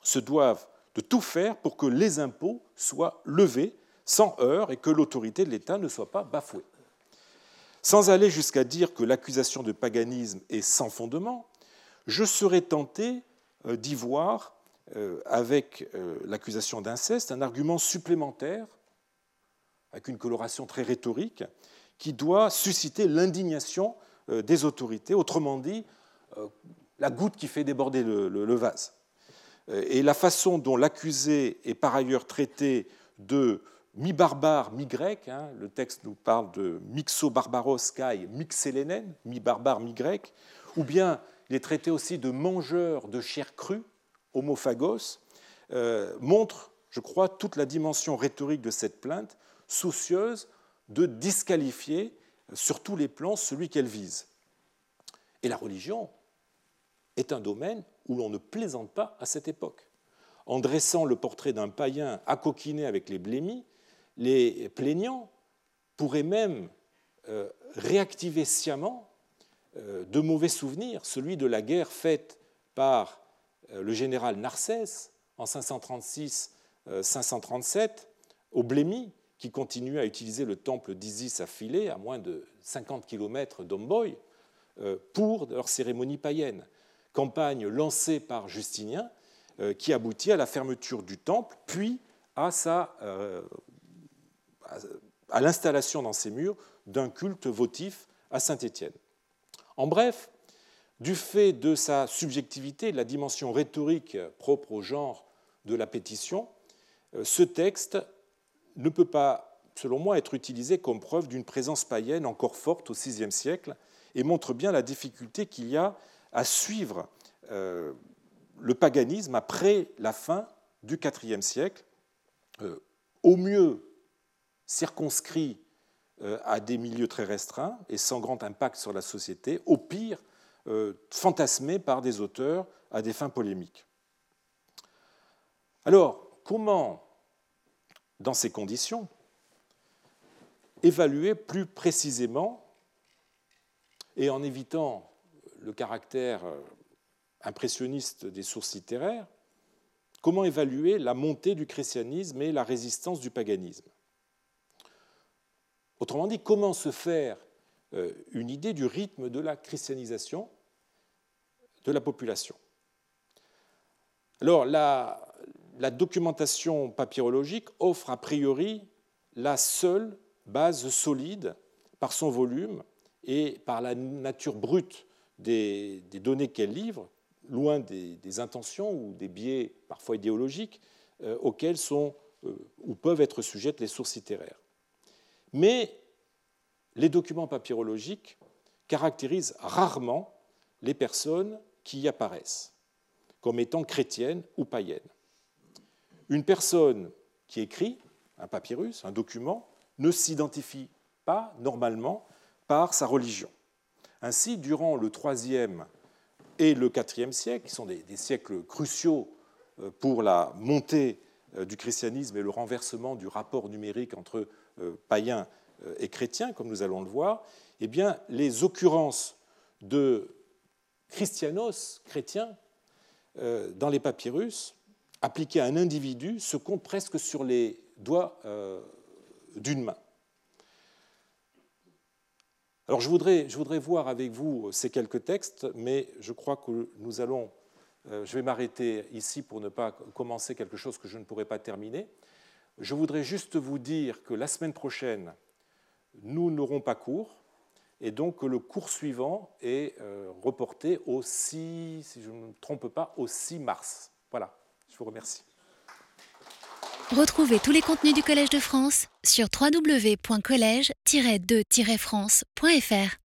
se doivent de tout faire pour que les impôts soient levés sans heurts et que l'autorité de l'État ne soit pas bafouée. Sans aller jusqu'à dire que l'accusation de paganisme est sans fondement, je serais tenté euh, d'y voir, euh, avec euh, l'accusation d'inceste, un argument supplémentaire, avec une coloration très rhétorique, qui doit susciter l'indignation des autorités, autrement dit, la goutte qui fait déborder le vase. Et la façon dont l'accusé est par ailleurs traité de mi-barbare, mi-grec. Hein, le texte nous parle de mixo-barbaros kai, mixélenen, mi-barbare, mi-grec. Ou bien il est traité aussi de mangeur de chair crue, homophagos, euh, montre, je crois, toute la dimension rhétorique de cette plainte, soucieuse de disqualifier sur tous les plans celui qu'elle vise. Et la religion est un domaine où l'on ne plaisante pas à cette époque. en dressant le portrait d'un païen accoquiné avec les blémis, les plaignants pourraient même euh, réactiver sciemment euh, de mauvais souvenirs, celui de la guerre faite par euh, le général Narcès en 536-537 au Blémy, qui continuait à utiliser le temple d'Isis à Philée, à moins de 50 km d'Omboy, pour leur cérémonie païenne. Campagne lancée par Justinien, qui aboutit à la fermeture du temple, puis à, sa, à l'installation dans ses murs d'un culte votif à Saint-Étienne. En bref, du fait de sa subjectivité, de la dimension rhétorique propre au genre de la pétition, euh, ce texte ne peut pas, selon moi, être utilisé comme preuve d'une présence païenne encore forte au VIe siècle et montre bien la difficulté qu'il y a à suivre euh, le paganisme après la fin du IVe siècle, euh, au mieux circonscrit euh, à des milieux très restreints et sans grand impact sur la société, au pire euh, fantasmé par des auteurs à des fins polémiques. Alors, comment, dans ces conditions, évaluer plus précisément, et en évitant le caractère euh, impressionniste des sources littéraires, comment évaluer la montée du christianisme et la résistance du paganisme? Autrement dit, comment se faire euh, une idée du rythme de la christianisation de la population? Alors, la, documentation papyrologique offre a priori la seule base solide par son volume et par la nature brute des, données qu'elle livre, loin des, intentions ou des biais parfois idéologiques euh, auxquels sont euh, ou peuvent être sujettes les sources littéraires. Mais les documents papyrologiques caractérisent rarement les personnes qui y apparaissent comme étant chrétiennes ou païennes. Une personne qui écrit un papyrus, un document, ne s'identifie pas normalement par sa religion. Ainsi, durant le IIIe et le IVe siècle, qui sont des, siècles cruciaux euh, pour la montée euh, du christianisme et le renversement du rapport numérique entre païens et chrétiens, comme nous allons le voir, eh bien, les occurrences de christianos, chrétiens, dans les papyrus, appliqués à un individu, se comptent presque sur les doigts d'une main. Alors je voudrais, je voudrais voir avec vous ces quelques textes, mais je crois que nous allons euh, je vais m'arrêter ici pour ne pas commencer quelque chose que je ne pourrai pas terminer. Je voudrais juste vous dire que la semaine prochaine, nous n'aurons pas cours, et donc que le cours suivant est euh, reporté au 6, si je ne me trompe pas, au 6 mars. Voilà, je vous remercie.
Retrouvez tous les contenus du Collège de France sur www.colège-2-france.fr.